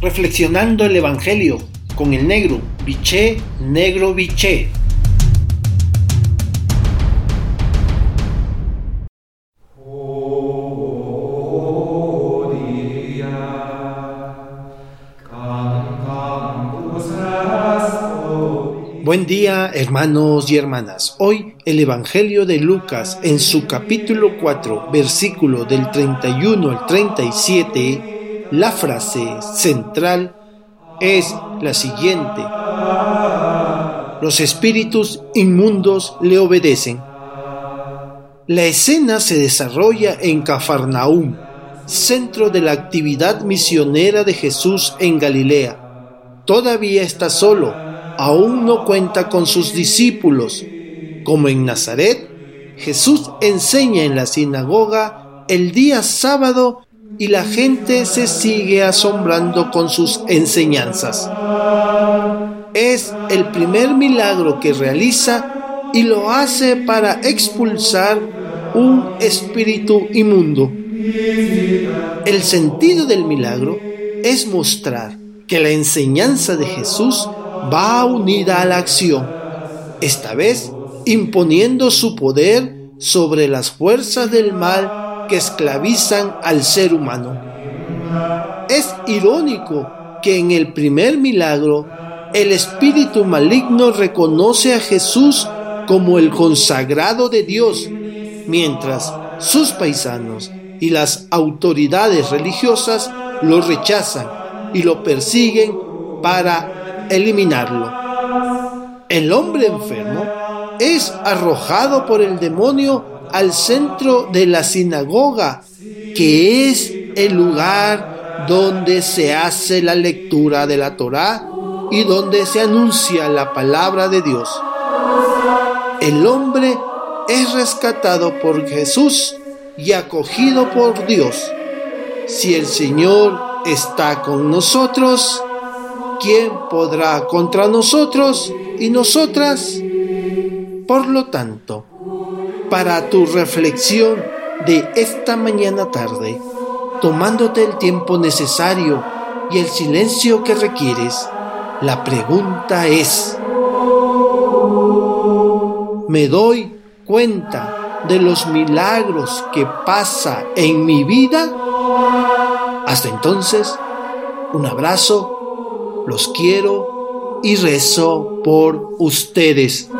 reflexionando el Evangelio con el negro, biché, negro, biché. Buen día hermanos y hermanas. Hoy el Evangelio de Lucas en su capítulo 4, versículo del 31 al 37, la frase central es la siguiente. Los espíritus inmundos le obedecen. La escena se desarrolla en Cafarnaúm, centro de la actividad misionera de Jesús en Galilea. Todavía está solo, aún no cuenta con sus discípulos. Como en Nazaret, Jesús enseña en la sinagoga el día sábado y la gente se sigue asombrando con sus enseñanzas. Es el primer milagro que realiza y lo hace para expulsar un espíritu inmundo. El sentido del milagro es mostrar que la enseñanza de Jesús va unida a la acción, esta vez imponiendo su poder sobre las fuerzas del mal que esclavizan al ser humano. Es irónico que en el primer milagro el espíritu maligno reconoce a Jesús como el consagrado de Dios, mientras sus paisanos y las autoridades religiosas lo rechazan y lo persiguen para eliminarlo. El hombre enfermo es arrojado por el demonio al centro de la sinagoga, que es el lugar donde se hace la lectura de la Torá y donde se anuncia la palabra de Dios. El hombre es rescatado por Jesús y acogido por Dios. Si el Señor está con nosotros, ¿quién podrá contra nosotros y nosotras? Por lo tanto, para tu reflexión de esta mañana tarde, tomándote el tiempo necesario y el silencio que requieres, la pregunta es, ¿me doy cuenta de los milagros que pasa en mi vida? Hasta entonces, un abrazo, los quiero y rezo por ustedes.